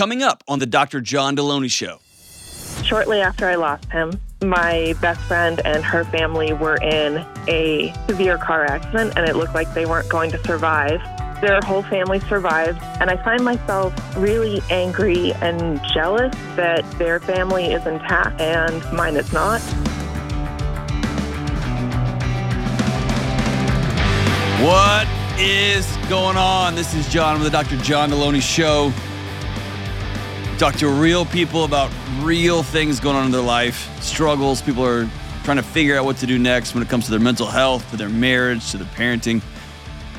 coming up on the Dr. John Delony Show. Shortly after I lost him, my best friend and her family were in a severe car accident, and it looked like they weren't going to survive. Their whole family survived, and I find myself really angry and jealous that their family is intact and mine is not. What is going on? This is John with the Dr. John Delony Show. Talk to real people about real things going on in their life, struggles. People are trying to figure out what to do next when it comes to their mental health, to their marriage, to their parenting,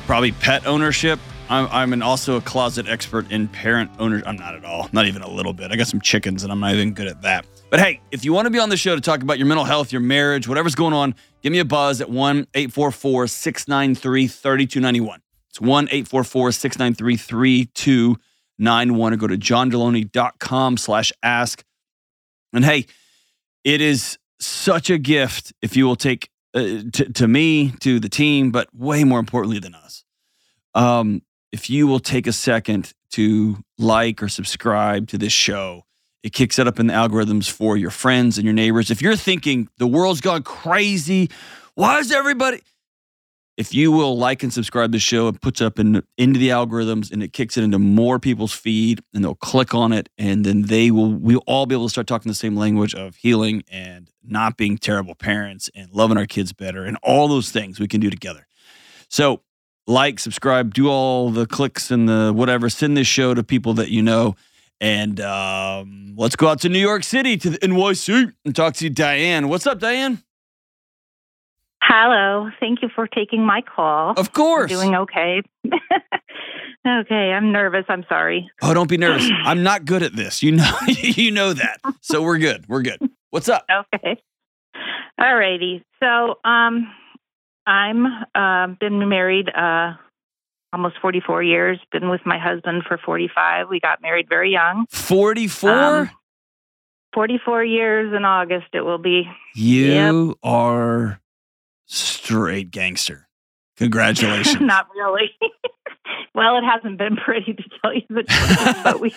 probably pet ownership. I'm, I'm an, also a closet expert in parent ownership. I'm not at all, not even a little bit. I got some chickens and I'm not even good at that. But hey, if you want to be on the show to talk about your mental health, your marriage, whatever's going on, give me a buzz at 1 844 693 3291. It's 1 844 693 3291 or go to johndelony.com slash ask. And hey, it is such a gift if you will take uh, to, to me, to the team, but way more importantly than us. Um, if you will take a second to like or subscribe to this show, it kicks it up in the algorithms for your friends and your neighbors. If you're thinking the world's gone crazy, why is everybody? If you will like and subscribe the show, it puts up in, into the algorithms and it kicks it into more people's feed and they'll click on it and then they will we'll all be able to start talking the same language of healing and not being terrible parents and loving our kids better and all those things we can do together. So like, subscribe, do all the clicks and the whatever. Send this show to people that you know. And um, let's go out to New York City to the NYC and talk to you, Diane. What's up, Diane? Hello. Thank you for taking my call. Of course. I'm doing okay. okay, I'm nervous. I'm sorry. Oh, don't be nervous. I'm not good at this. You know, you know that. So we're good. We're good. What's up? Okay. All righty. So, um, I'm uh, been married uh, almost 44 years. Been with my husband for 45. We got married very young. 44? Um, 44 years in August it will be. you are straight gangster. Congratulations. Not really. well, it hasn't been pretty to tell you the truth, but we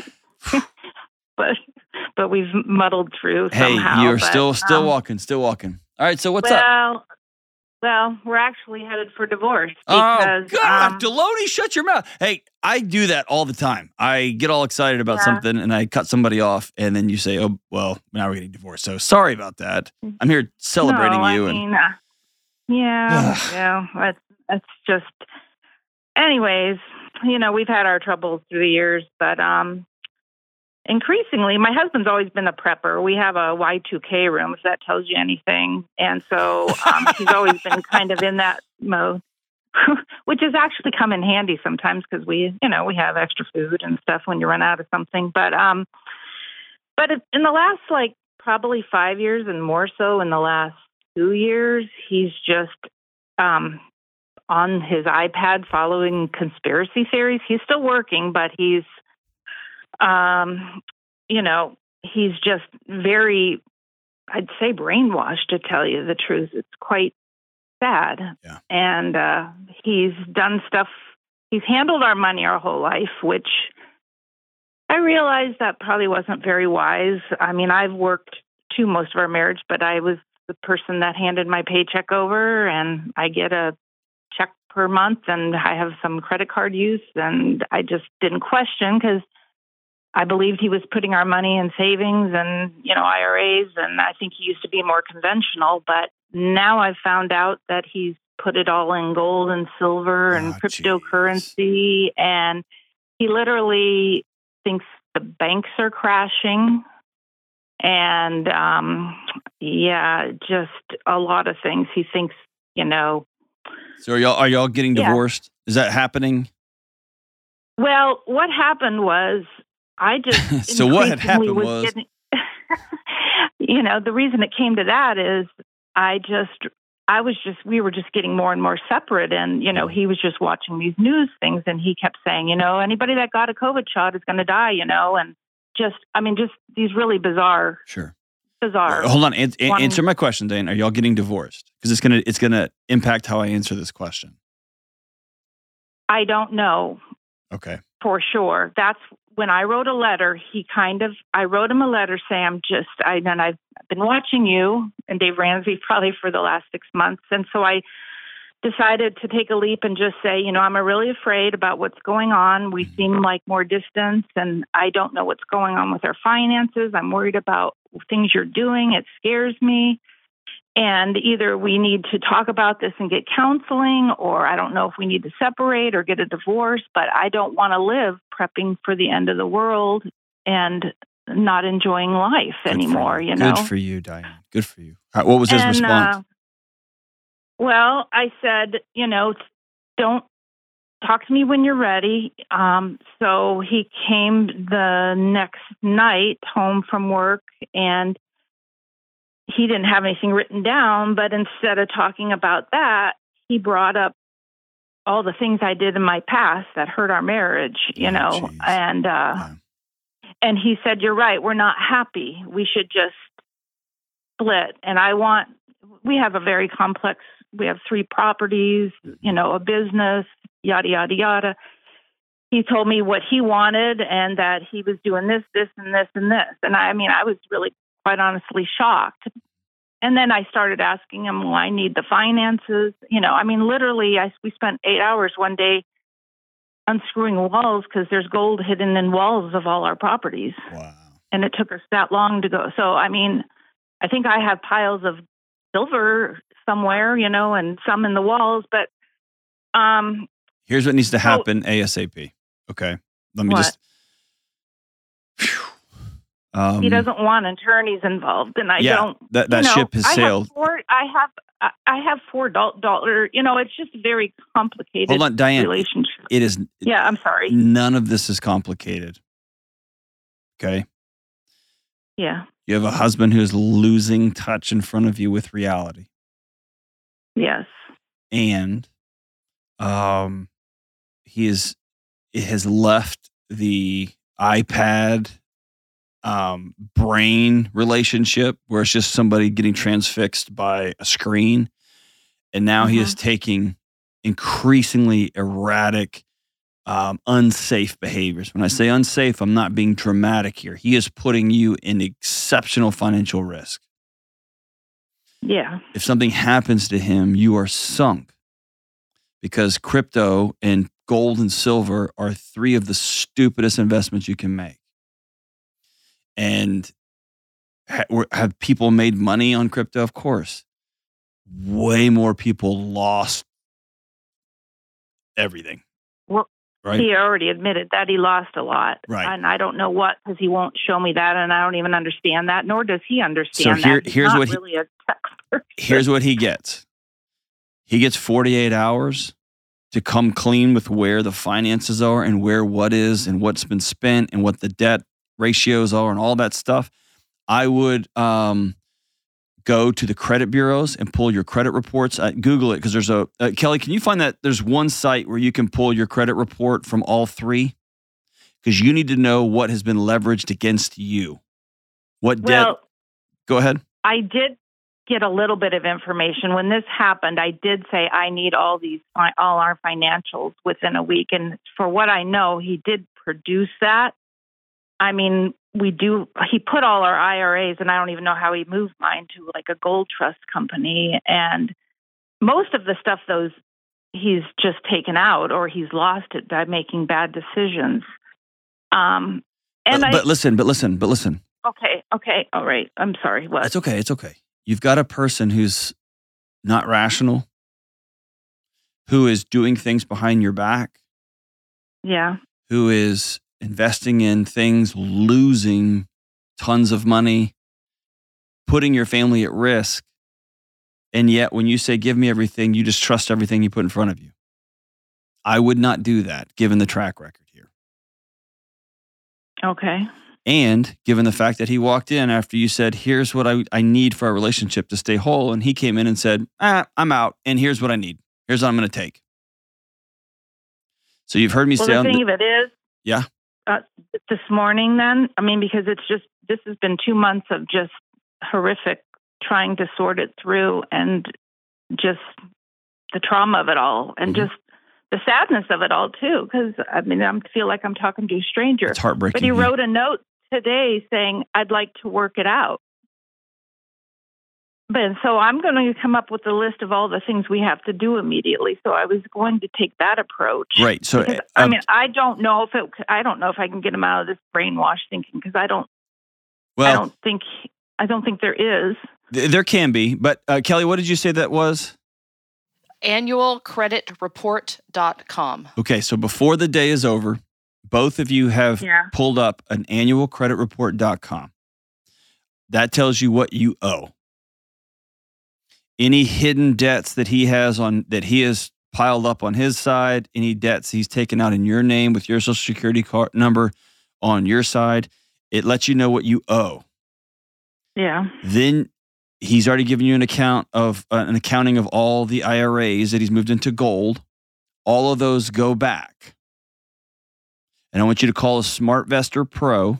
but but we've muddled through hey, somehow. you're but, still still um, walking, still walking. All right, so what's up? well, well, we're actually headed for divorce Oh God, um, Delony, shut your mouth. Hey, I do that all the time. I get all excited about Yeah. something and I cut somebody off, and then you say, "Oh, well, now we're getting divorced." So sorry about that. I'm here celebrating no, you, I and mean, uh, yeah, Ugh. yeah. That's that's just. Anyways, you know, we've had our troubles through the years, but um, increasingly, my husband's always been a prepper. We have a Y two K room, if that tells you anything, and so um, he's always been kind of in that mode. Which has actually come in handy sometimes because we, you know, we have extra food and stuff when you run out of something. But um, but in the last like probably five years and more so in the last two years, he's just um, on his iPad following conspiracy theories. He's still working, but he's, um, you know, he's just very, I'd say, brainwashed. To tell you the truth, it's quite sad. Yeah. And uh, he's done stuff. He's handled our money our whole life, which I realized that probably wasn't very wise. I mean, I've worked to most of our marriage, but I was the person that handed my paycheck over, and I get a check per month, and I have some credit card use, and I just didn't question because I believed he was putting our money in savings and you know IRAs, and I think he used to be more conventional. But now I've found out that he's put it all in gold and silver and Ah, cryptocurrency, and he literally thinks the banks are crashing and um yeah just a lot of things he thinks you know so are y'all are y'all getting Yeah. divorced? Is that happening? well what happened was i just So what had happened was- getting, you know the reason it came to that is i just i was just we were just getting more and more separate and you know he was just watching these news things and he kept saying you know anybody that got a covid shot is going to die you know and just i mean just these really bizarre Sure. Bizarre Hold on. An- answer my question, Dane. Are y'all getting divorced? Because it's gonna it's gonna impact how I answer this question. i don't know Okay. for sure. That's when I wrote a letter, he kind of I wrote him a letter saying I'm just I and I've been watching you and Dave Ramsey probably for the last six months, and so I decided to take a leap and just say, you know, I'm really afraid about what's going on. We seem like more distance, and I don't know what's going on with our finances. I'm worried about things you're doing. It scares me. And either we need to talk about this and get counseling, or I don't know if we need to separate or get a divorce, but I don't want to live prepping for the end of the world and not enjoying life Good anymore, you know? Good for you, Diane. Good for you. Right, What was his And, response? uh, well, I said, you know, don't talk to me when you're ready. Um, so he came the next night home from work and he didn't have anything written down, but instead of talking about that, he brought up all the things I did in my past that hurt our marriage, you Oh, know, jeez. and uh Yeah. and he said, "You're right. We're not happy. We should just split." And I want. We have a very complex. We have three properties. You know, a business. Yada yada yada. He told me what he wanted and that he was doing this, this, and this, and this. And I, I mean, I was really, quite honestly, shocked. And then I started asking him, "Well, I need the finances." You know, I mean, literally, I we spent eight hours one day unscrewing walls because there's gold hidden in walls of all our properties Wow. and it took us that long to go so i mean i think i have piles of silver somewhere you know and some in the walls but um Here's what needs to So- happen ASAP. Okay. Let me What? just. Um, he doesn't want attorneys involved and i yeah, don't that, that you know, ship has I have sailed. four, i have I- have four adult daughter you know it's just very complicated Hold on, Diane. relationship It is yeah i'm sorry none of this is complicated. Okay. yeah You have a husband who is losing touch in front of you with reality. Yes and um, he is it has left the iPad um, brain relationship where it's just somebody getting transfixed by a screen, and now he is taking increasingly erratic, um, unsafe behaviors. When I say unsafe, I'm not being dramatic here. He is putting you in exceptional financial risk yeah if something happens to him, you are sunk because crypto and gold and silver are three of the stupidest investments you can make. And have people made money on crypto? Of course. Way more people lost everything. Well, right? He already admitted that he lost a lot. Right. And I don't know what because he won't show me that, and I don't even understand that, nor does he understand here- that. Here's what he- really a person. Here's what he gets he gets 48 hours to come clean with where the finances are and where what is and what's been spent and what the debt ratios are and all that stuff. I would um, go to the credit bureaus and pull your credit reports. Uh, Google it because there's a uh, Kelly. Can you find that there's one site where you can pull your credit report from all three? Because you need to know what has been leveraged against you. What debt? Well, Go ahead. I did get a little bit of information when this happened. I did say I need all these all our financials within a week, and for what I know, he did produce that. I mean, we do. He put all our IRAs, and I don't even know how he moved mine to like a gold trust company, and most of the stuff those he's just taken out or he's lost it by making bad decisions. Um, and but, I but listen, but listen, but listen. okay, okay, all right. I'm sorry. What? It's okay. It's okay. You've got a person who's not rational, who is doing things behind your back, Yeah. who is investing in things, losing tons of money, putting your family at risk. And yet, when you say, give me everything, you just trust everything you put in front of you. I would not do that given the track record here. Okay. And given the fact that he walked in after you said, here's what I, I need for our relationship to stay whole. And he came in and said, ah, I'm out. And here's what I need. Here's what I'm going to take. So you've heard me Well, say the thing of it is, Yeah. Uh, this morning, then, I mean, because it's just this has been two months of just horrific trying to sort it through and just the trauma of it all, and Mhm. just the sadness of it all too. Because I mean, I feel like I'm talking to a stranger. It's heartbreaking. But he wrote a note today saying, "I'd like to work it out." But so I'm going to come up with a list of all the things we have to do immediately. So I was going to take that approach. Right. So Because, uh, I mean, I don't know if it. I don't know if I can get him out of this brainwash thinking because I don't. Well, I well, don't think. I don't think there is. th- there can be, but uh, Kelly, what did you say that was? annualcreditreport.com. Okay, so before the day is over, both of you have Yeah. pulled up an annualcreditreport.com. That tells you what you owe. Any hidden debts that he has on that he has piled up on his side, any debts he's taken out in your name with your social security card number on your side, it lets you know what you owe. Yeah. Then he's already given you an account of uh, an accounting of all the IRAs that he's moved into gold. All of those go back. And I want you to call a SmartVestor Pro.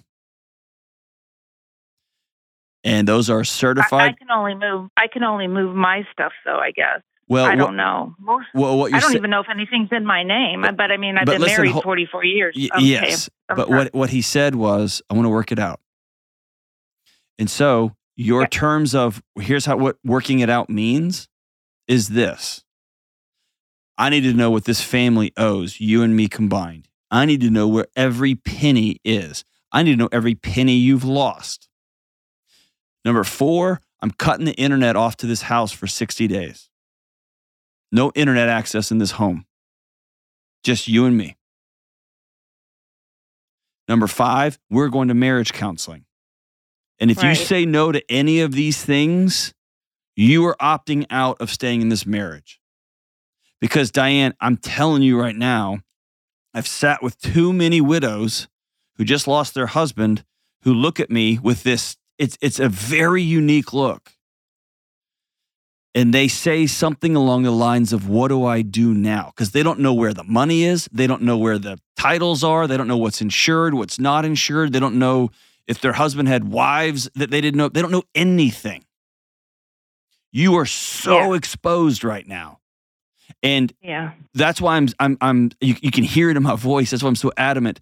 And those are I, I certified. can only move. I can only move my stuff, though. I guess. well, I don't know. Most, well, what you're I don't sa- even know if anything's in my name. But, I mean, I've been listen, married 44 years. Y- Okay. Yes. I'm But sorry. what, what he said was, I want to work it out. And so your Yeah. terms of here's how what working it out means is this. I need to know what this family owes, you and me combined. I need to know where every penny is. I need to know every penny you've lost. Number four, I'm cutting the internet off to this house for 60 days. No internet access in this home. Just you and me. Number five, we're going to marriage counseling. And if you say no to any of these things, you are opting out of staying in this marriage. Because, Diane, I'm telling you right now, I've sat with too many widows who just lost their husband who look at me with this. It's, it's a very unique look. And they say something along the lines of, What do I do now? Because they don't know where the money is. They don't know where the titles are. They don't know what's insured, what's not insured. They don't know if their husband had wives that they didn't know. They don't know anything. You are so exposed right now. And yeah. that's why I'm I'm I'm you, you can hear it in my voice. That's why I'm so adamant.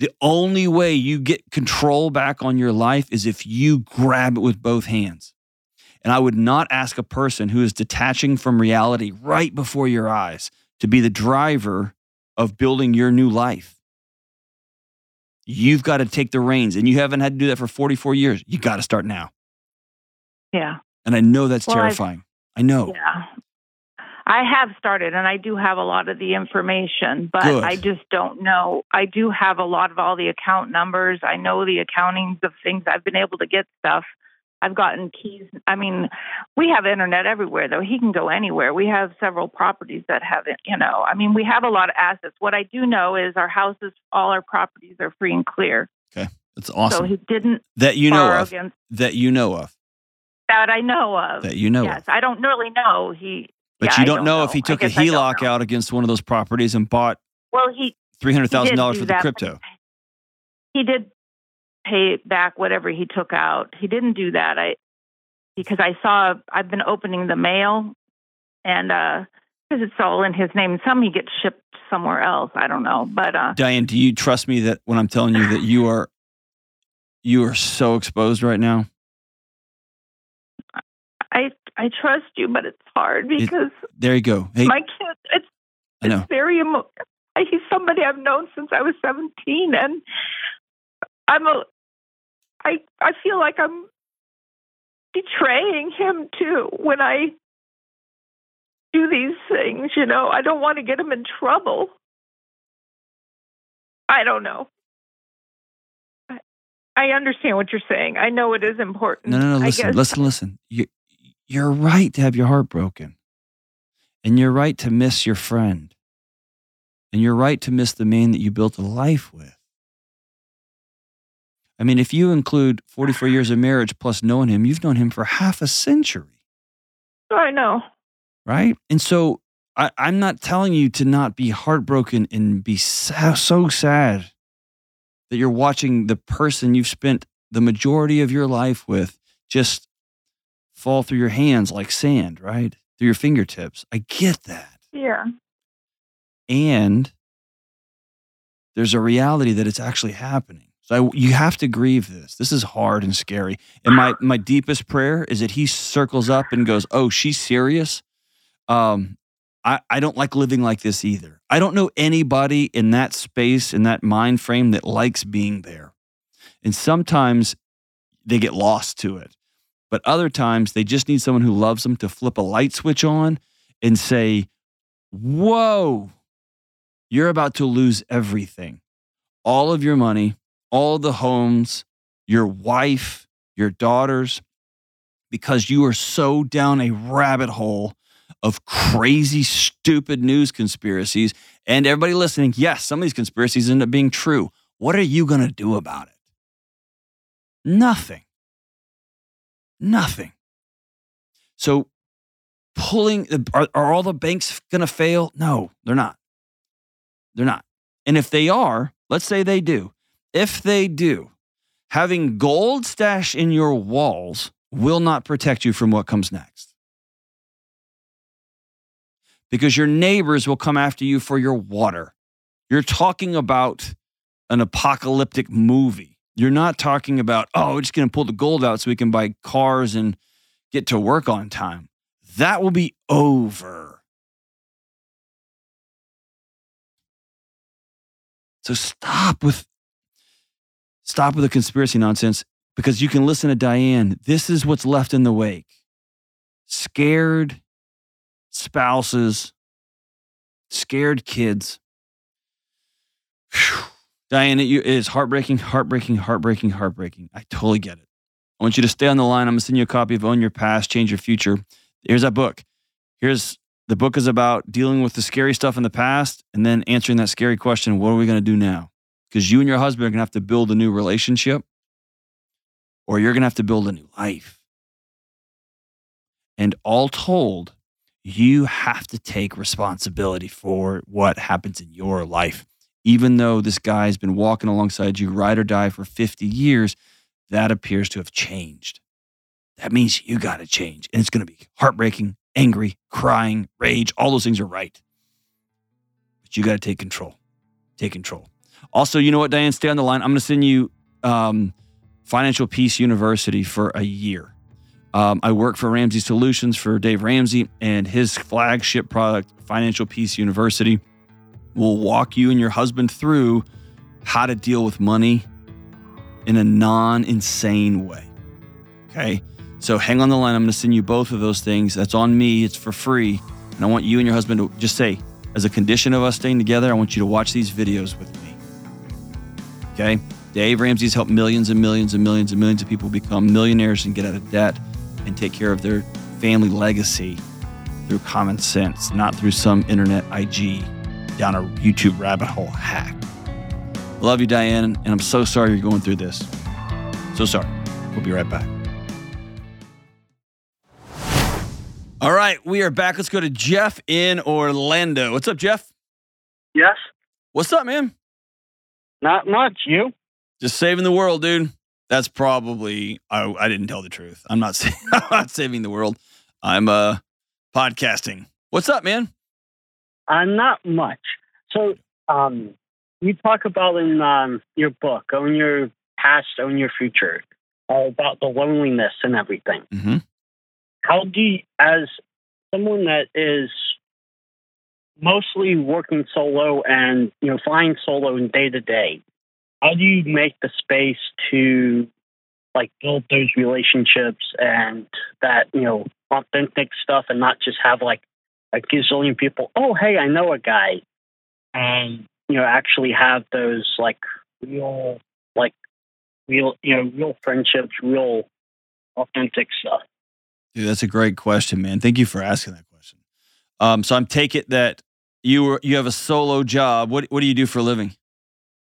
The only way you get control back on your life is if you grab it with both hands. And I would not ask a person who is detaching from reality right before your eyes to be the driver of building your new life. You've got to take the reins, and you haven't had to do that for 44 years. You got to start now. Yeah. And I know that's Well, terrifying. I know. Yeah. I have started and I do have a lot of the information, but Good. I just don't know. I do have a lot of all the account numbers. I know the accountings of things. I've been able to get stuff. I've gotten keys. I mean, we have internet everywhere, though. He can go anywhere. We have several properties that have it, you know. I mean, we have a lot of assets. What I do know is our houses, all our properties are free and clear. Okay. That's awesome. So he didn't that you know of. against That you know of. that I know of. That you know yes, of. I don't really know. He, But yeah, you I don't, know, if he took a don't HELOC out against one of those properties and bought Well, he three hundred thousand dollars do worth of crypto. he did pay back whatever he took out. He didn't do that. I because I saw I've been opening the mail and uh because it's all in his name. Some he gets shipped somewhere else. I don't know, but uh Diane, do you trust me that when I'm telling you that you are you are so exposed right now? I I trust you, but it's hard because There you go. Hey, my kid it's I know. it's very emo- he's somebody I've known since I was 17 and I'm a I I feel like I'm betraying him too when I do these things, you know. I don't want to get him in trouble. I don't know. I- I understand what you're saying. I know it is important. No, no, no. Listen, listen, listen. You, you're right to have your heart broken, and you're right to miss your friend, and you're right to miss the man that you built a life with. I mean, if you include 44 years of marriage plus knowing him, you've known him for half a century. I know. right? And so I, I'm not telling you to not be heartbroken and be so, so sad that you're watching the person you've spent the majority of your life with just fall through your hands like sand, right? Through your fingertips. I get that. Yeah. and there's a reality that it's actually happening. So I, you have to grieve this. This is hard and scary. And my my deepest prayer is that he circles up and goes, "Oh, she's serious." Um, I I don't like living like this either. I don't know anybody in that space in that mind frame that likes being there. And sometimes they get lost to it. But other times they just need someone who loves them to flip a light switch on and say, "Whoa, you're about to lose everything. All of your money, all the homes, your wife, your daughters, because you are so down a rabbit hole of crazy, stupid news conspiracies. And everybody listening, yes, some of these conspiracies end up being true. What are you going to do about it? Nothing. Nothing. So, pulling, are, are all the banks going to fail? No, they're not. They're not. And if they are, let's say they do, if they do, having gold stash in your walls will not protect you from what comes next. Because your neighbors will come after you for your water. You're talking about an apocalyptic movie. You're not talking about, oh, we're just going to pull the gold out so we can buy cars and get to work on time. That will be over. So stop with Stop with the conspiracy nonsense because you can listen to Diane. This is what's left in the wake scared spouses, scared kids. Whew. Diane, it is heartbreaking, heartbreaking, heartbreaking, heartbreaking. I totally get it. I want you to stay on the line. I'm going to send you a copy of Own Your Past, Change Your Future. Here's that book. Here's the book is about dealing with the scary stuff in the past and then answering that scary question what are we going to do now? because you and your husband are going to have to build a new relationship or you're going to have to build a new life. And all told, you have to take responsibility for what happens in your life. Even though this guy's been walking alongside you, ride or die, for 50 years, that appears to have changed. That means you got to change. And it's going to be heartbreaking, angry, crying, rage. All those things are right. But you got to take control. Take control. Also, you know what, Diane, stay on the line. I'm going to send you um, Financial Peace University for a year. Um, I work for Ramsey Solutions for Dave Ramsey, and his flagship product, Financial Peace University, will walk you and your husband through how to deal with money in a non insane way. Okay. So hang on the line. I'm going to send you both of those things. That's on me, it's for free. And I want you and your husband to just say, as a condition of us staying together, I want you to watch these videos with me. Okay. Dave Ramsey's helped millions and millions and millions and millions of people become millionaires and get out of debt and take care of their family legacy through common sense, not through some internet IG down a YouTube rabbit hole hack. Love you, Diane, and I'm so sorry you're going through this. So sorry. We'll be right back. All right, we are back. Let's go to Jeff in Orlando. What's up, Jeff? Yes. What's up, man? Not much. You? Just saving the world, dude. That's probably I, I didn't tell the truth. I'm not I'm not saving the world. I'm uh podcasting. What's up, man? Uh, not much. So, um, you talk about in um, your book, own your past, own your future, uh, about the loneliness and everything. Mm-hmm. How do you, as someone that is mostly working solo and you know flying solo in day to day how do you make the space to like build those relationships and that you know authentic stuff and not just have like a gazillion people oh hey i know a guy and you know actually have those like real like real you know real friendships real authentic stuff Dude, that's a great question, man. Thank you for asking that question. Um, so I'm take it that you were you have a solo job. What what do you do for a living?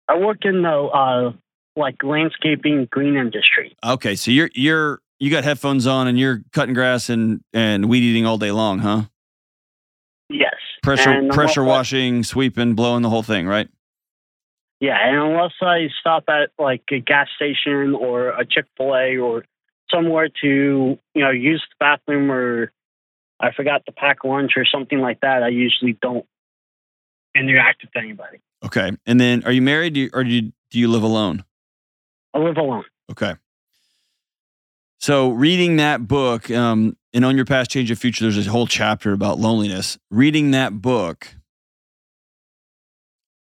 I work in the uh, like landscaping green industry. Okay, so you're you're you got headphones on and you're cutting grass and and weed eating all day long, huh? Pressure pressure unless I- washing, sweeping, blowing the whole thing, right? Yeah, and unless I stop at like a gas station or a Chick Fil A or somewhere to you know use the bathroom or I forgot to pack lunch or something like that, I usually don't interact with anybody. Okay. And then are you married or do you, do you live alone? I live alone. Okay. So reading that book, um, and on your past, change your future, there's a whole chapter about loneliness. Reading that book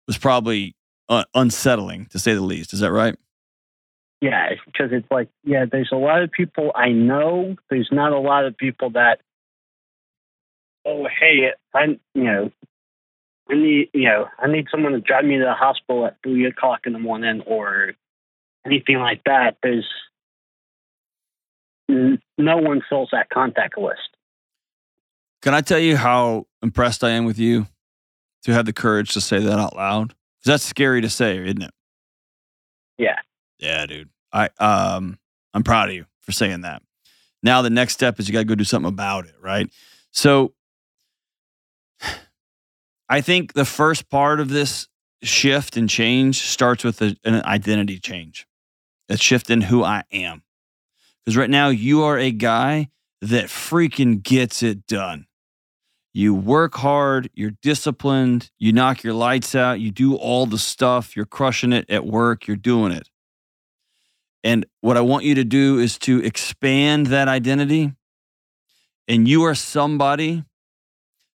was probably uh, unsettling to say the least. Is that right? Yeah, because it's like, yeah, there's a lot of people I know. There's not a lot of people that, oh, hey, I, you know, I need, you know, I need someone to drive me to the hospital at three o'clock in the morning or anything like that. There's no one fills that contact list. Can I tell you how impressed I am with you to have the courage to say that out loud? Because that's scary to say, isn't it? Yeah. Yeah, dude. I um I'm proud of you for saying that. Now the next step is you got to go do something about it, right? So I think the first part of this shift and change starts with a, an identity change. A shift in who I am. Because right now you are a guy that freaking gets it done. You work hard, you're disciplined, you knock your lights out, you do all the stuff, you're crushing it at work, you're doing it. And what I want you to do is to expand that identity. And you are somebody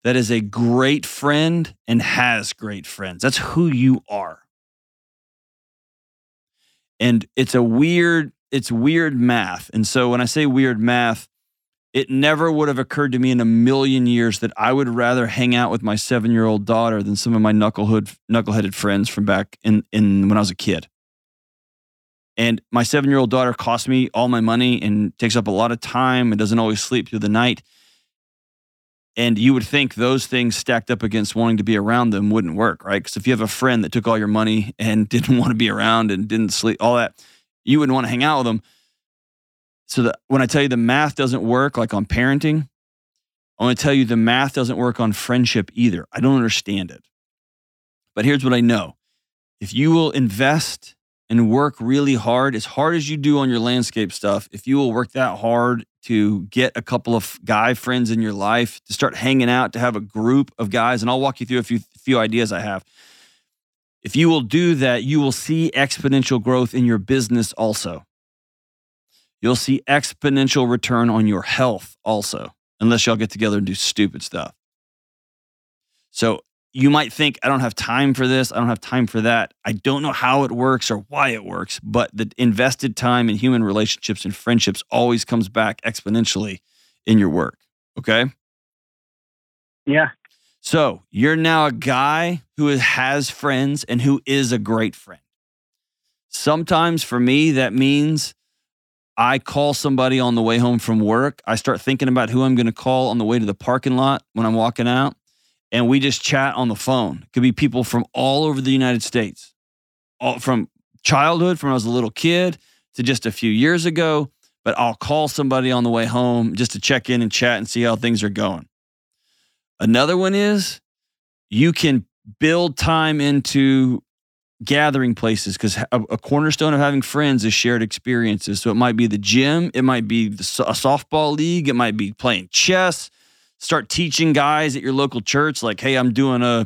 that is a great friend and has great friends. That's who you are. And it's a weird, it's weird math. And so when I say weird math, it never would have occurred to me in a million years that I would rather hang out with my seven year old daughter than some of my knucklehead, knuckleheaded friends from back in, in when I was a kid. And my seven year old daughter costs me all my money and takes up a lot of time and doesn't always sleep through the night. And you would think those things stacked up against wanting to be around them wouldn't work, right? Because if you have a friend that took all your money and didn't want to be around and didn't sleep, all that, you wouldn't want to hang out with them. So that when I tell you the math doesn't work, like on parenting, I want to tell you the math doesn't work on friendship either. I don't understand it. But here's what I know if you will invest and work really hard, as hard as you do on your landscape stuff, if you will work that hard to get a couple of guy friends in your life, to start hanging out, to have a group of guys, and I'll walk you through a few few ideas I have. If you will do that, you will see exponential growth in your business also. You'll see exponential return on your health also, unless y'all get together and do stupid stuff. So you might think, I don't have time for this. I don't have time for that. I don't know how it works or why it works, but the invested time in human relationships and friendships always comes back exponentially in your work. Okay. Yeah. So you're now a guy who has friends and who is a great friend. Sometimes for me, that means I call somebody on the way home from work. I start thinking about who I'm going to call on the way to the parking lot when I'm walking out and we just chat on the phone. It could be people from all over the United States, all from childhood, from when I was a little kid to just a few years ago. But I'll call somebody on the way home just to check in and chat and see how things are going. Another one is you can build time into gathering places because a, a, cornerstone of having friends is shared experiences. So it might be the gym, it might be the, a softball league, it might be playing chess, start teaching guys at your local church, like, hey, I'm doing a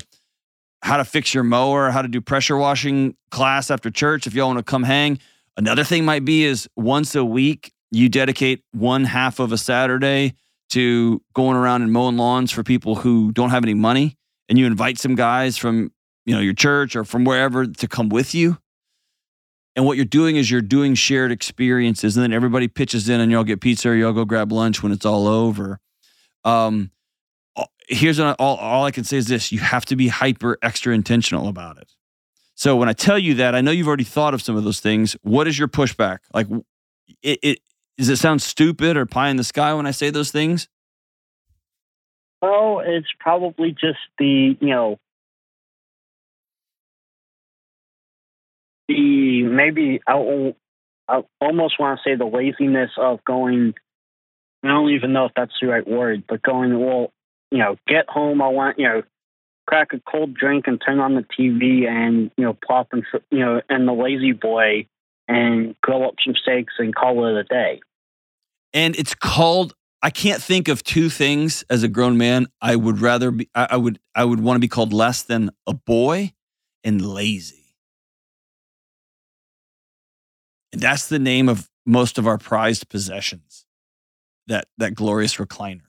how to fix your mower, how to do pressure washing class after church. If y'all want to come hang. Another thing might be is once a week, you dedicate one half of a Saturday to going around and mowing lawns for people who don't have any money. And you invite some guys from, you know, your church or from wherever to come with you. And what you're doing is you're doing shared experiences, and then everybody pitches in, and y'all get pizza or y'all go grab lunch when it's all over. Um, here's what all, all I can say is this you have to be hyper extra intentional about it. So when I tell you that, I know you've already thought of some of those things. What is your pushback? Like, it, it does it sound stupid or pie in the sky when I say those things? Well, it's probably just the you know the maybe I, I almost want to say the laziness of going I don't even know if that's the right word, but going, well, you know, get home. I want, you know, crack a cold drink and turn on the TV and, you know, plop and, you know, and the lazy boy and grill up some steaks and call it a day. And it's called I can't think of two things as a grown man I would rather be I, I would I would want to be called less than a boy and lazy. And that's the name of most of our prized possessions. That that glorious recliner.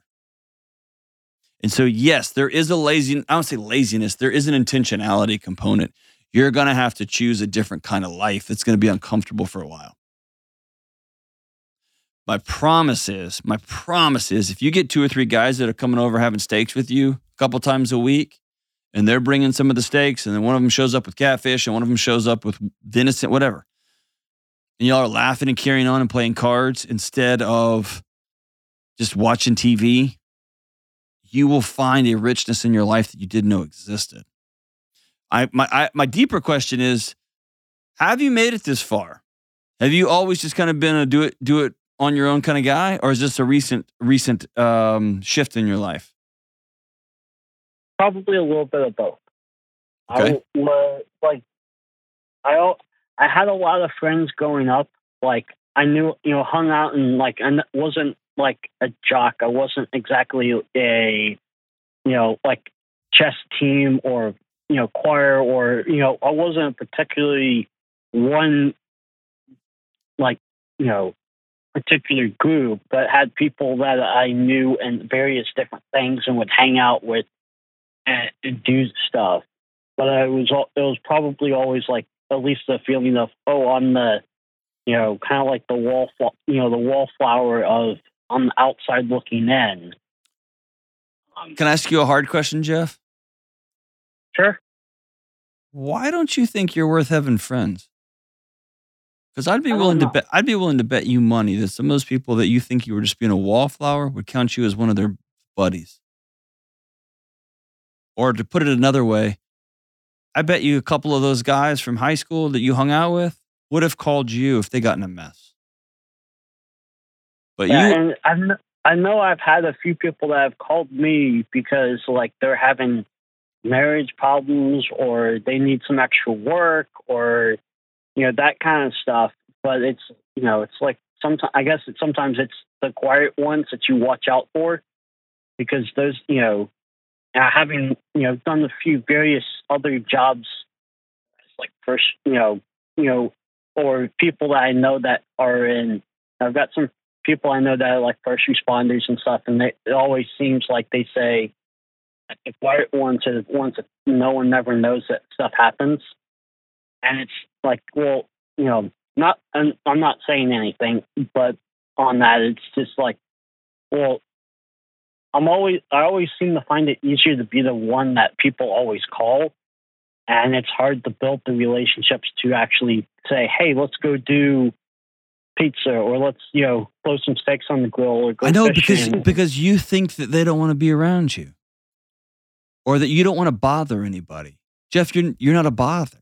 And so yes, there is a lazy I don't say laziness, there is an intentionality component. You're going to have to choose a different kind of life that's going to be uncomfortable for a while. My promise is, my promise is, if you get two or three guys that are coming over having steaks with you a couple times a week, and they're bringing some of the steaks, and then one of them shows up with catfish, and one of them shows up with venison, whatever, and y'all are laughing and carrying on and playing cards instead of just watching TV, you will find a richness in your life that you didn't know existed. I my I, my deeper question is, have you made it this far? Have you always just kind of been a do it do it on your own kind of guy, or is this a recent recent um, shift in your life? Probably a little bit of both. Okay. I was like, I I had a lot of friends growing up. Like I knew, you know, hung out and like I wasn't like a jock. I wasn't exactly a, you know, like chess team or you know choir or you know I wasn't particularly one like you know particular group, but had people that I knew and various different things and would hang out with and, and do stuff. But I was it was probably always like at least the feeling of oh I'm the you know kind of like the wall you know the wallflower of on the outside looking in. Um, Can I ask you a hard question, Jeff? Sure. Why don't you think you're worth having friends? Because I'd be I willing to bet I'd be willing to bet you money that some of those people that you think you were just being a wallflower would count you as one of their buddies. Or to put it another way, I bet you a couple of those guys from high school that you hung out with would have called you if they got in a mess. But Yeah, you and I know I've had a few people that have called me because like they're having marriage problems or they need some extra work or you know that kind of stuff. But it's you know it's like sometimes I guess it's, sometimes it's the quiet ones that you watch out for because those you know having you know done a few various other jobs like first you know you know or people that I know that are in I've got some people I know that are like first responders and stuff, and they, it always seems like they say quiet ones are the ones that no one never knows that stuff happens, and it's like, well, you know, not and I'm not saying anything, but on that, it's just like, well, I'm always I always seem to find it easier to be the one that people always call. And it's hard to build the relationships to actually say, "Hey, let's go do pizza or let's you know throw some steaks on the grill or go I know because because you think that they don't want to be around you, or that you don't want to bother anybody. Jeff, you're you're not a bother.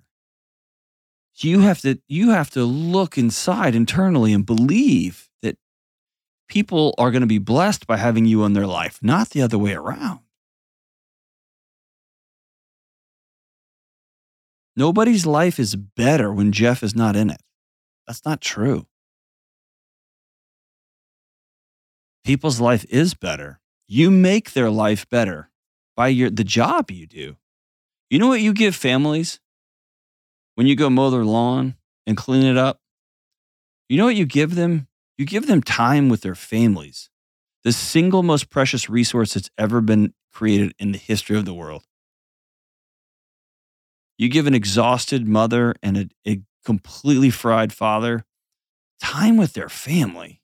You have to you have to look inside internally and believe that people are going to be blessed by having you in their life, not the other way around. Nobody's life is better when Jeff is not in it. That's not true. people's life is better. You make their life better by your the job you do. You know what you give families when you go mow their lawn and clean it up? You know what you give them? You give them time with their families. The single most precious resource that's ever been created in the history of the world. You give an exhausted mother and a, a completely fried father time with their family.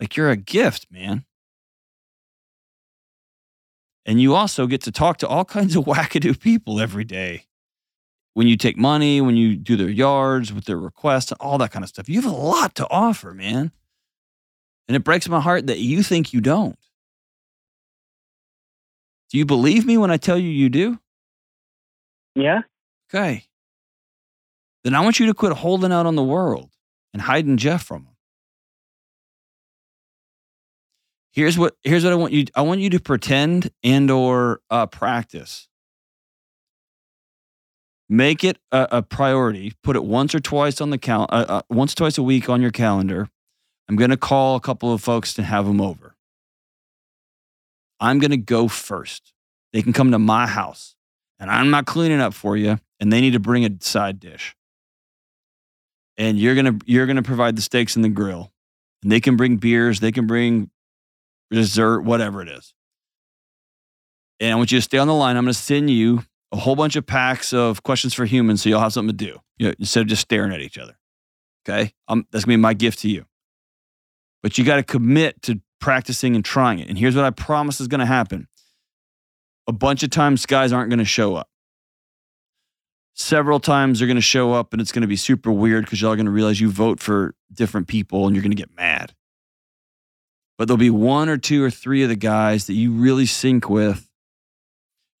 Like you're a gift, man. And you also get to talk to all kinds of wackadoo people every day. When you take money, when you do their yards with their requests, all that kind of stuff. You have a lot to offer, man. And it breaks my heart that you think you don't. Do you believe me when I tell you you do? yeah, Okay. Then I want you to quit holding out on the world and hiding Jeff from them. Here's what here's what I want you I want you to pretend and or uh, practice. Make it a, a priority. Put it once or twice on the cal uh, uh, once twice a week on your calendar. I'm going to call a couple of folks to have them over. I'm going to go first. They can come to my house and I'm not cleaning up for you and they need to bring a side dish. And you're going to you're going to provide the steaks and the grill. And they can bring beers, they can bring dessert, whatever it is. And I want you to stay on the line. I'm going to send you a whole bunch of packs of questions for humans so you'll have something to do you know, instead of just staring at each other. Okay. Um, that's going to be my gift to you. But you got to commit to practicing and trying it. And here's what I promise is going to happen a bunch of times, guys aren't going to show up. Several times they're going to show up and it's going to be super weird because y'all are going to realize you vote for different people and you're going to get mad. But there'll be one or two or three of the guys that you really sync with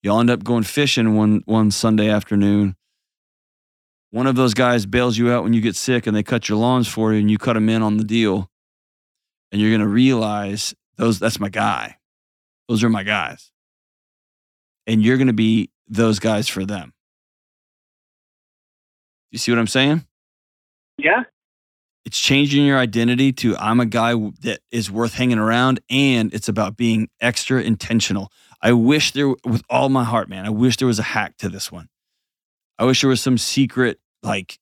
You'll end up going fishing one one Sunday afternoon. One of those guys bails you out when you get sick and they cut your lawns for you and you cut them in on the deal. And you're to realize those that's my guy. Those are my guys. And you're to be those guys for them. You see what I'm saying? Yeah. It's changing your identity to I'm a guy that is worth hanging around and it's about being extra intentional. I wish there, with all my heart, man, I wish there was a hack to this one. I wish there was some secret, like,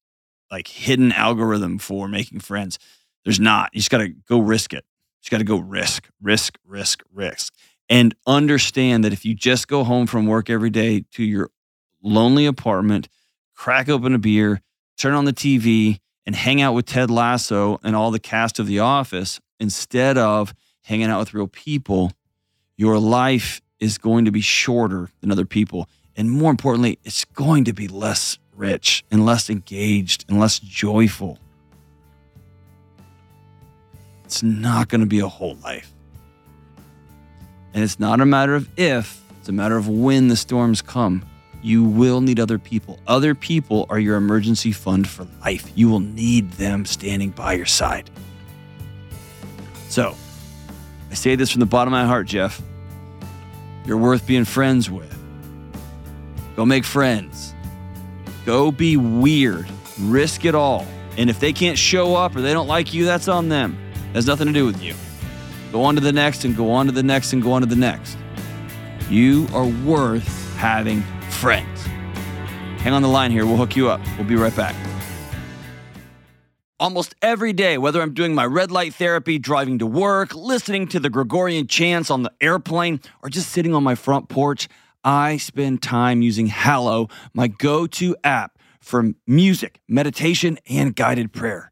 like hidden algorithm for making friends. There's not. You just got to go risk it. You just got to go risk, risk, risk, risk. And understand that if you just go home from work every day to your lonely apartment, crack open a beer, turn on the TV, and hang out with Ted Lasso and all the cast of The Office instead of hanging out with real people, your life is going to be shorter than other people. And more importantly, it's going to be less rich and less engaged and less joyful. It's not going to be a whole life. And it's not a matter of if, it's a matter of when the storms come. You will need other people. Other people are your emergency fund for life. You will need them standing by your side. So, I say this from the bottom of my heart, Jeff you're worth being friends with. Go make friends. Go be weird. Risk it all. And if they can't show up or they don't like you, that's on them. It has nothing to do with you. Go on to the next and go on to the next and go on to the next. You are worth having friends. Hang on the line here. We'll hook you up. We'll be right back. Almost every day, whether I'm doing my red light therapy, driving to work, listening to the Gregorian chants on the airplane, or just sitting on my front porch, I spend time using Hallow, my go to app for music, meditation, and guided prayer.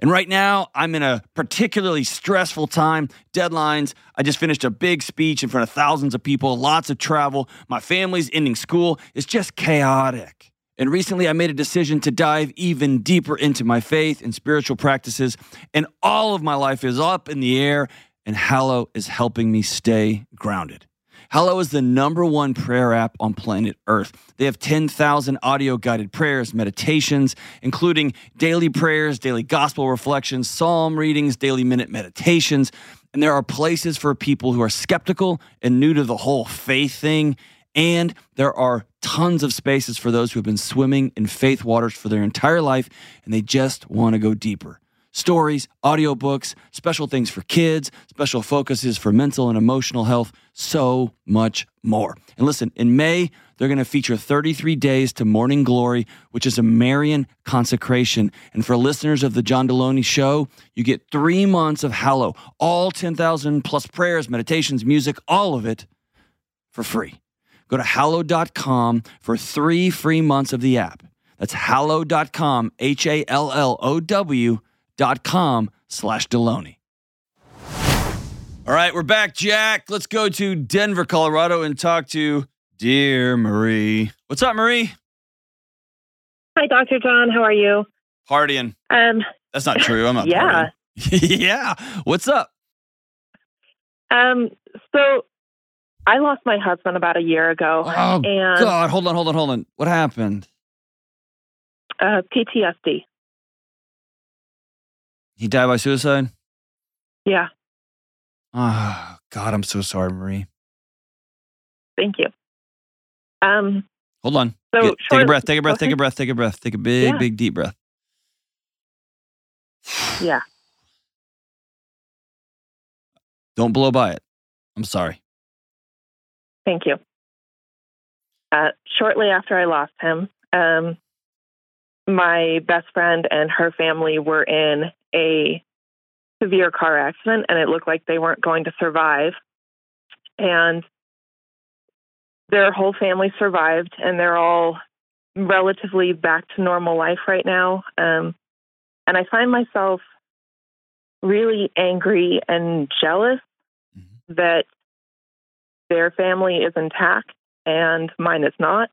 And right now, I'm in a particularly stressful time, deadlines. I just finished a big speech in front of thousands of people, lots of travel. My family's ending school. It's just chaotic. And recently, I made a decision to dive even deeper into my faith and spiritual practices. And all of my life is up in the air, and Hallow is helping me stay grounded. Hallow is the number one prayer app on planet Earth. They have 10,000 audio guided prayers, meditations, including daily prayers, daily gospel reflections, psalm readings, daily minute meditations. And there are places for people who are skeptical and new to the whole faith thing. And there are tons of spaces for those who have been swimming in faith waters for their entire life and they just want to go deeper. Stories, audiobooks, special things for kids, special focuses for mental and emotional health, so much more. And listen, in May, they're going to feature 33 Days to Morning Glory, which is a Marian consecration. And for listeners of the John Delony Show, you get three months of Hallow, all 10,000 plus prayers, meditations, music, all of it for free. Go to hallow.com for three free months of the app. That's hallow.com, H A L L O W.com slash Delony. All right, we're back, Jack. Let's go to Denver, Colorado, and talk to dear Marie. What's up, Marie? Hi, Dr. John. How are you? Partying. Um, That's not true. I'm not Yeah. yeah. What's up? um, so I lost my husband about a year ago, Oh, and God. Hold on, hold on, hold on. What happened? uh, PTSD. He died by suicide? Yeah, Oh, God, I'm so sorry, Marie. thank you. Um, Hold on. So, Get- take a breath, take a breath, take a breath, take a breath, take a big, Yeah. big, deep breath. yeah. Don't blow by it. I'm sorry. Thank you. Uh, shortly after I lost him, um, my best friend and her family were in a severe car accident, and it looked like they weren't going to survive. And their whole family survived, and they're all relatively back to normal life right now. Um, and I find myself really angry and jealous mm-hmm. that their family is intact and mine is not.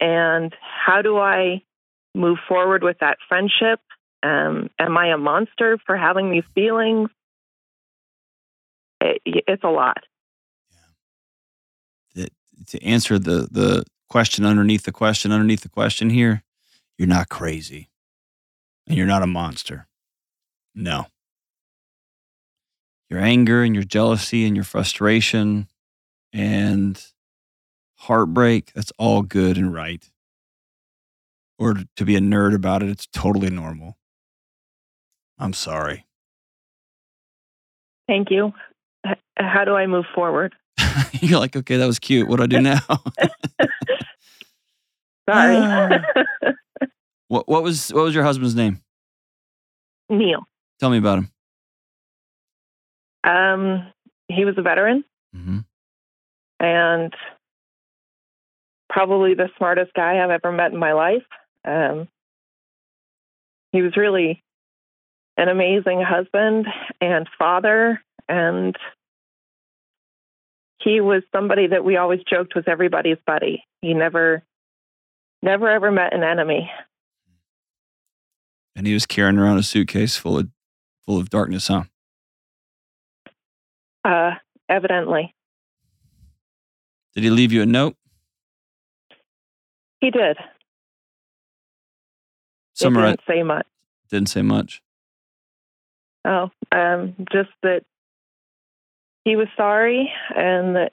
And how do I move forward with that friendship? Um, am I a monster for having these feelings? It, it's a lot. Yeah. To answer the the question underneath the question underneath the question here, you're not crazy, and you're not a monster. No. Your anger and your jealousy and your frustration and heartbreak, that's all good and right. Or to be a nerd about it, it's totally normal. I'm sorry. Thank you. How do I move forward? You're like, okay, that was cute. What do I do now? Sorry. what what was what was your husband's name? Neil. Tell me about him. Um, he was a veteran, mm-hmm. and probably the smartest guy I've ever met in my life. Um, he was really an amazing husband and father, and he was somebody that we always joked was everybody's buddy. He never, never ever met an enemy. And he was carrying around a suitcase full of full of darkness, huh? Uh, evidently. Did he leave you a note? He did. Summarize. Didn't say much. Didn't say much. Oh, um, just that he was sorry and that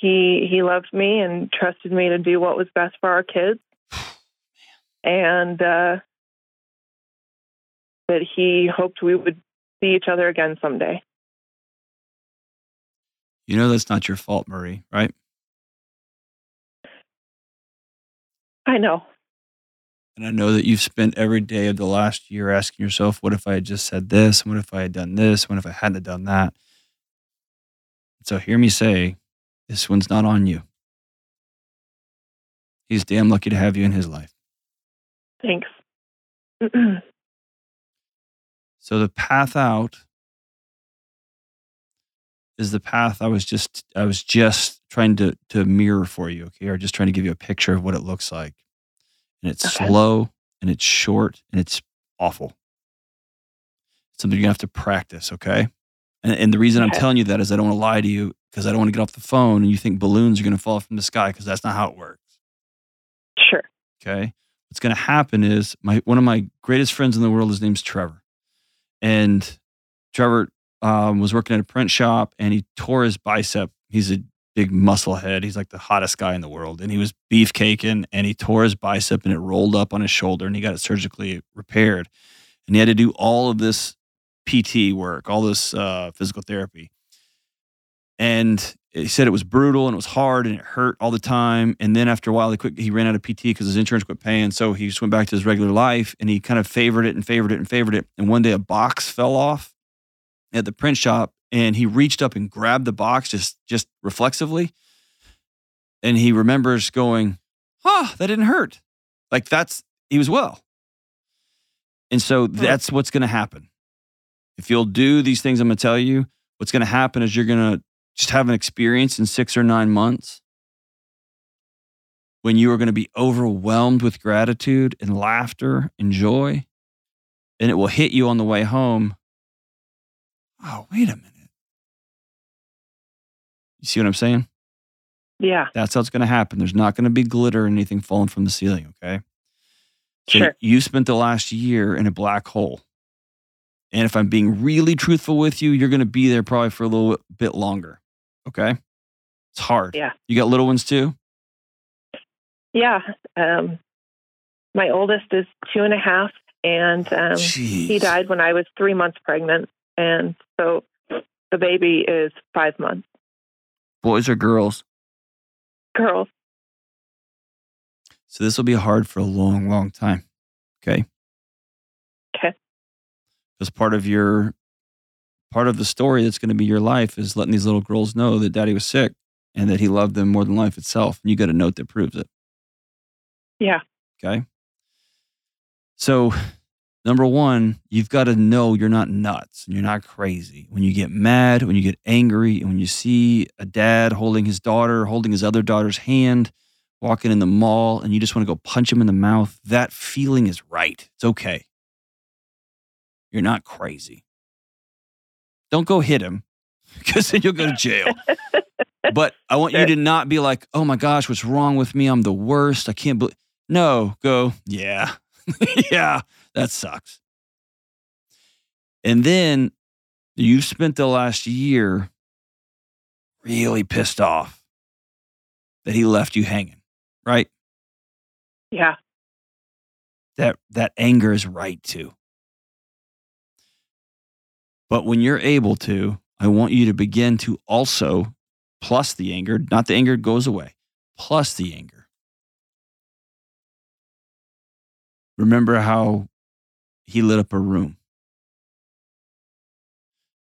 he he loved me and trusted me to do what was best for our kids, and uh, that he hoped we would see each other again someday. You know that's not your fault, Marie, right? I know. And I know that you've spent every day of the last year asking yourself, what if I had just said this? What if I had done this? What if I hadn't done that? So hear me say, this one's not on you. He's damn lucky to have you in his life. Thanks. so the path out is the path I was just I was just trying to to mirror for you, okay, or just trying to give you a picture of what it looks like. And it's okay. slow and it's short and it's awful. It's something you're gonna have to practice, okay? And, and the reason okay. I'm telling you that is I don't want to lie to you because I don't want to get off the phone and you think balloons are gonna fall from the sky because that's not how it works. Sure. Okay. What's gonna happen is my one of my greatest friends in the world, his name's Trevor. And Trevor um, was working at a print shop and he tore his bicep. He's a big muscle head. He's like the hottest guy in the world. And he was beefcaking and he tore his bicep and it rolled up on his shoulder and he got it surgically repaired. And he had to do all of this PT work, all this uh, physical therapy. And he said it was brutal and it was hard and it hurt all the time. And then after a while, he quit. He ran out of PT because his insurance quit paying. So he just went back to his regular life and he kind of favored it and favored it and favored it. And one day a box fell off at the print shop and he reached up and grabbed the box just just reflexively. And he remembers going huh that didn't hurt. Like that's he was well. And so that's what's going to happen. If you'll do these things i'm going to tell you what's going to happen is you're going to just have an experience in six or nine months when you are going to be overwhelmed with gratitude and laughter and joy and it will hit you on the way home oh, wait a minute. You see what I'm saying? Yeah. That's how it's going to happen. There's not going to be glitter or anything falling from the ceiling, okay? So sure. you spent the last year in a black hole. And if I'm being really truthful with you, you're going to be there probably for a little bit longer. Okay? It's hard. Yeah. You got little ones too? Yeah. Um, my oldest is two and a half, and um, he died when I was three months pregnant. And so The baby is five months. Boys or girls? Girls. So this will be hard for a long, long time. Okay. Okay. Because part of your part of the story that's going to be your life is letting these little girls know that daddy was sick and that he loved them more than life itself. And you got a note that proves it. Yeah. Okay. So, number one, you've got to know you're not nuts and you're not crazy. When you get mad, when you get angry, and when you see a dad holding his daughter, holding his other daughter's hand, walking in the mall, and you just want to go punch him in the mouth, that feeling is right. It's okay. You're not crazy. Don't go hit him because then you'll go to jail. but I want you to not be like, oh my gosh, what's wrong with me? I'm the worst. I can't believe. No, go, yeah, yeah, that sucks. And then you've spent the last year really pissed off that he left you hanging, right? Yeah. That that anger is right too. But when you're able to, I want you to begin to also plus the anger, not the anger goes away, plus the anger. Remember how he lit up a room.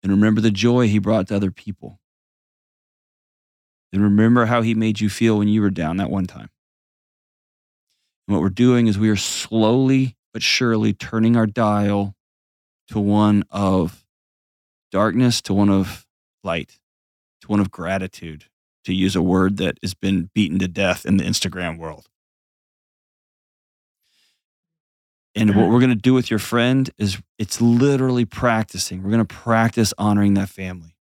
And remember the joy he brought to other people. And remember how he made you feel when you were down that one time. And what we're doing is we are slowly but surely turning our dial to one of darkness to one of light, to one of gratitude, to use a word that has been beaten to death in the Instagram world. And what uh-huh. we're going to do with your friend is it's literally practicing. We're going to practice honoring that family.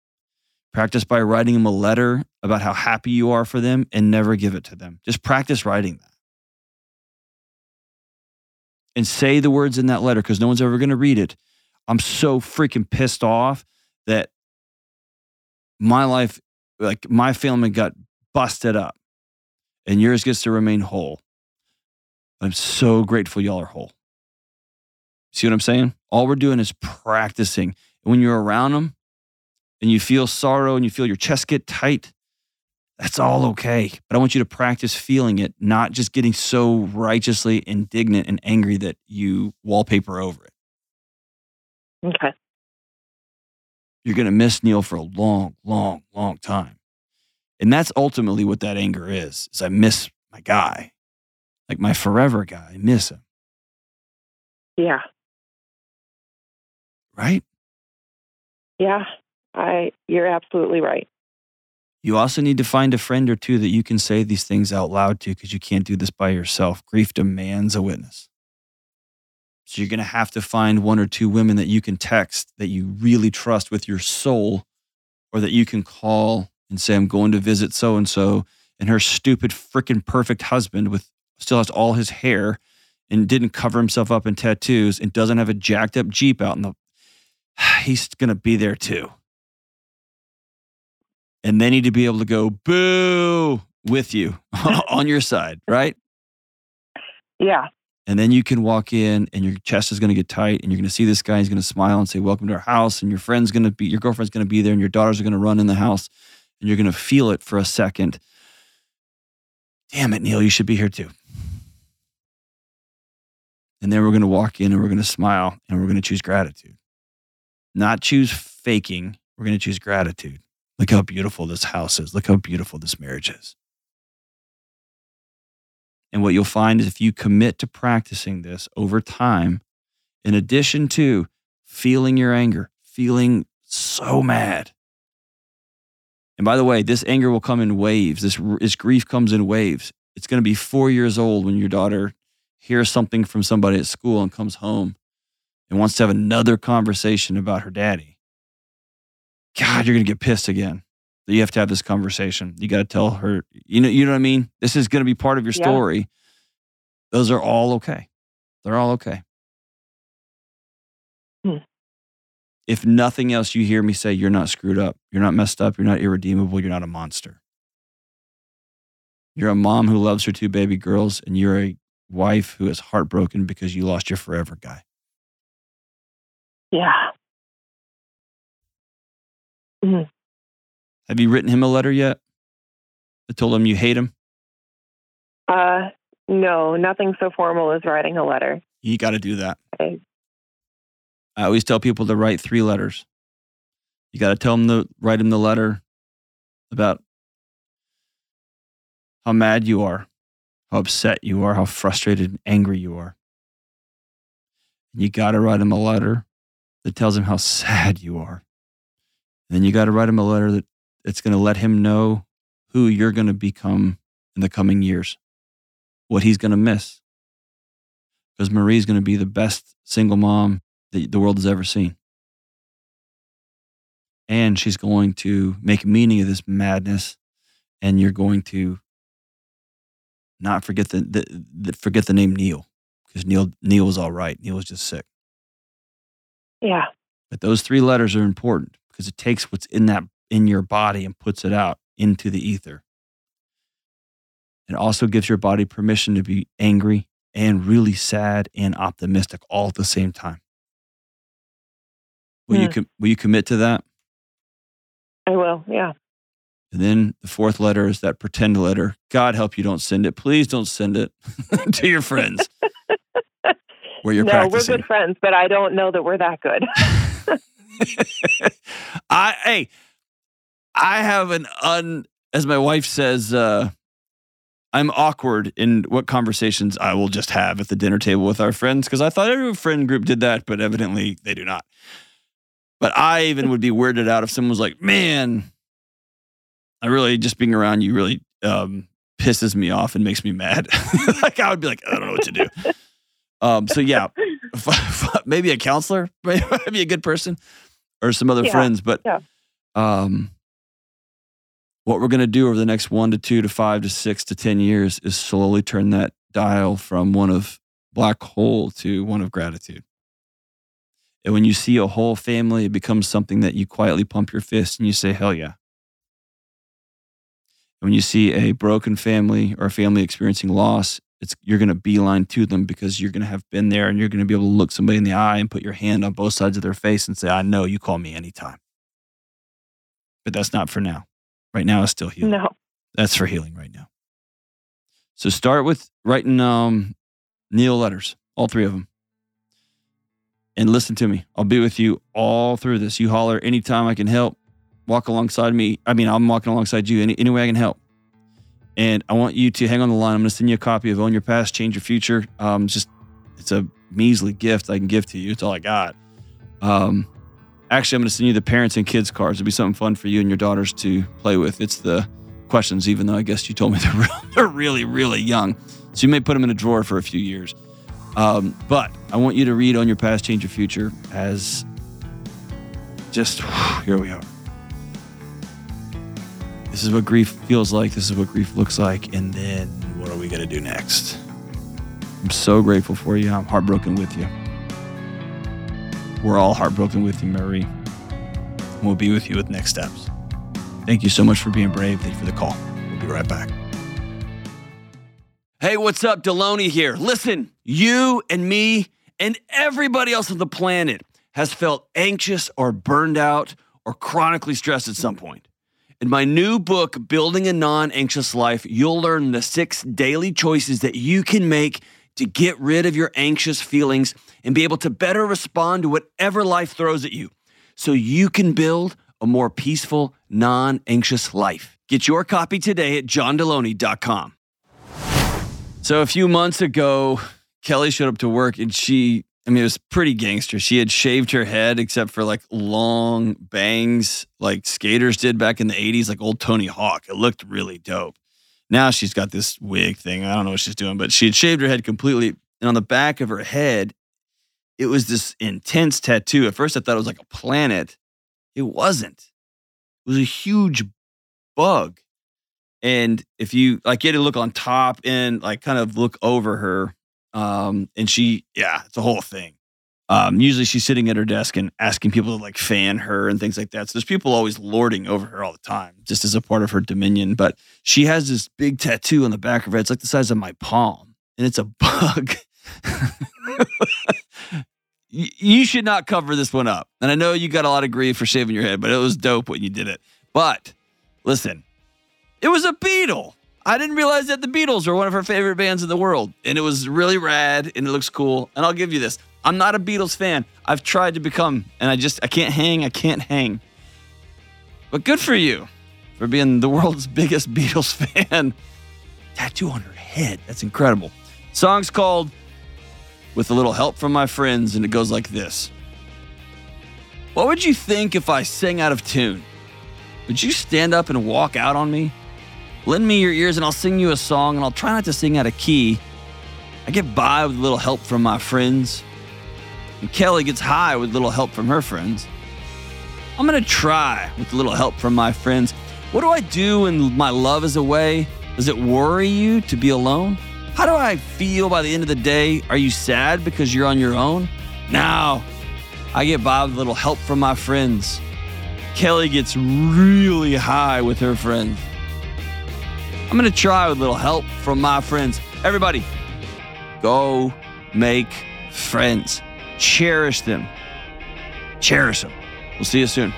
Practice by writing them a letter about how happy you are for them and never give it to them. Just practice writing that. And say the words in that letter because no one's ever going to read it. I'm so freaking pissed off that my life, like my family got busted up and yours gets to remain whole. I'm so grateful y'all are whole. See what I'm saying? All we're doing is practicing. And when you're around them and you feel sorrow and you feel your chest get tight, that's all okay. But I want you to practice feeling it, not just getting so righteously indignant and angry that you wallpaper over it. Okay. You're going to miss Neil for a long, long, long time. And that's ultimately what that anger is, is I miss my guy, like my forever guy. I miss him. Yeah. Right? Yeah. I you're absolutely right. You also need to find a friend or two that you can say these things out loud to because you can't do this by yourself. Grief demands a witness. So you're going to have to find one or two women that you can text that you really trust with your soul or that you can call and say, I'm going to visit so and so. And her stupid, freaking perfect husband with still has all his hair and didn't cover himself up in tattoos and doesn't have a jacked up Jeep out in the. He's going to be there too. And they need to be able to go boo with you on your side, right? Yeah. And then you can walk in and your chest is going to get tight and you're going to see this guy. He's going to smile and say, Welcome to our house. And your friend's going to be, your girlfriend's going to be there and your daughters are going to run in the house and you're going to feel it for a second. Damn it, Neil, you should be here too. And then we're going to walk in and we're going to smile and we're going to choose gratitude. Not choose faking. We're going to choose gratitude. Look how beautiful this house is. Look how beautiful this marriage is. And what you'll find is if you commit to practicing this over time, in addition to feeling your anger, feeling so mad. And by the way, this anger will come in waves. This, this grief comes in waves. It's going to be four years old when your daughter hears something from somebody at school and comes home and wants to have another conversation about her daddy. God, you're going to get pissed again. That you have to have this conversation. You got to tell her, you know, you know what I mean? This is going to be part of your Yeah. story. Those are all okay. They're all okay. Hmm. If nothing else, you hear me say, you're not screwed up. You're not messed up. You're not irredeemable. You're not a monster. You're a mom who loves her two baby girls, and you're a wife who is heartbroken because you lost your forever guy. Yeah. Mhm. Have you written him a letter yet? I told him you hate him? Uh, no, nothing so formal as writing a letter. You got to do that. Okay. I always tell people to write three letters. You got to tell them to write him the letter about how mad you are, how upset you are, how frustrated and angry you are. You got to write him a letter that tells him how sad you are. And then you got to write him a letter that it's going to let him know who you're going to become in the coming years, what he's going to miss. Because Marie's going to be the best single mom that the world has ever seen. And she's going to make meaning of this madness, and you're going to not forget the, the, the forget the name Neil because Neil Neil was all right. Neil was just sick. Yeah. But those three letters are important because it takes what's in that in your body and puts it out into the ether. It also gives your body permission to be angry and really sad and optimistic all at the same time. Will you Hmm. com- will you commit to that? I will. Yeah. And then the fourth letter is that pretend letter. God help you don't send it. Please don't send it to your friends where you're no, practicing. we're good friends, but I don't know that we're that good. I hey, I have an un as my wife says, uh, I'm awkward in what conversations I will just have at the dinner table with our friends because I thought every friend group did that, but evidently they do not. But I even would be weirded out if someone was like, "Man, I really just being around you really um, pisses me off and makes me mad." like I would be like, I don't know what to do. Um, so yeah, maybe a counselor, maybe a good person, or some other Yeah, friends. But yeah. um, what we're going to do over the next one to two to five to six to ten years is slowly turn that dial from one of black hole to one of gratitude. And when you see a whole family, it becomes something that you quietly pump your fist and you say, "Hell yeah." When you see a broken family or a family experiencing loss, it's you're going to beeline to them because you're going to have been there and you're going to be able to look somebody in the eye and put your hand on both sides of their face and say, "I know you call me anytime." But that's not for now. Right now is still healing. no. That's for healing right now. So start with writing um, Neil letters, all three of them. And listen to me. I'll be with you all through this. You holler anytime I can help. Walk alongside me. I mean, I'm walking alongside you any, any way I can help. And I want you to hang on the line. I'm going to send you a copy of Own Your Past, Change Your Future. Um, it's just, it's a measly gift I can give to you. It's all I got. Um, actually, I'm going to send you the parents and kids cards. It'll be something fun for you and your daughters to play with. It's the questions, even though I guess you told me they're, they're really, really young. So you may put them in a drawer for a few years. Um, but I want you to read Own Your Past, Change Your Future as just here we are. This is what grief feels like. This is what grief looks like. And then what are we going to do next? I'm so grateful for you. I'm heartbroken with you. We're all heartbroken with you, Marie. We'll be with you with next steps. Thank you so much for being brave. Thank you for the call. We'll be right back. Hey, what's up? Delony here. Listen, you and me and everybody else on the planet has felt anxious or burned out or chronically stressed at some point. In my new book, Building a Non Anxious Life, you'll learn the six daily choices that you can make to get rid of your anxious feelings and be able to better respond to whatever life throws at you so you can build a more peaceful, non anxious life. Get your copy today at johndelony.com. So a few months ago, Kelly showed up to work and she, I mean, it was pretty gangster. She had shaved her head except for like long bangs, like skaters did back in the 80s, like old Tony Hawk. It looked really dope. Now she's got this wig thing. I don't know what she's doing, but she had shaved her head completely. And on the back of her head, it was this intense tattoo. At first, I thought it was like a planet. It wasn't. It was a huge bug. And if you like, you had to look on top and like kind of look over her. Um, and she, yeah, it's a whole thing. Um, usually she's sitting at her desk and asking people to like fan her and things like that. So there's people always lording over her all the time, just as a part of her dominion. But she has this big tattoo on the back of her. It's like the size of my palm, and it's a bug. you should not cover this one up. And I know you got a lot of grief for shaving your head, but it was dope when you did it. But listen, it was a Beatle. I didn't realize that the Beatles were one of her favorite bands in the world. And it was really rad and it looks cool. And I'll give you this. I'm not a Beatles fan. I've tried to become, and I just I can't hang, I can't hang. But good for you for being the world's biggest Beatles fan. Tattoo on her head. That's incredible. Song's called With a Little Help from My Friends, and it goes like this. What would you think if I sang out of tune? Would you stand up and walk out on me? Lend me your ears and I'll sing you a song, and I'll try not to sing out of key. I get by with a little help from my friends. And Kelly gets high with a little help from her friends. I'm gonna try with a little help from my friends. What do I do when my love is away? Does it worry you to be alone? How do I feel by the end of the day? Are you sad because you're on your own? Now, I get by with a little help from my friends. Kelly gets really high with her friends. I'm gonna try with a little help from my friends. Everybody, go make friends. Cherish them. Cherish them. We'll see you soon.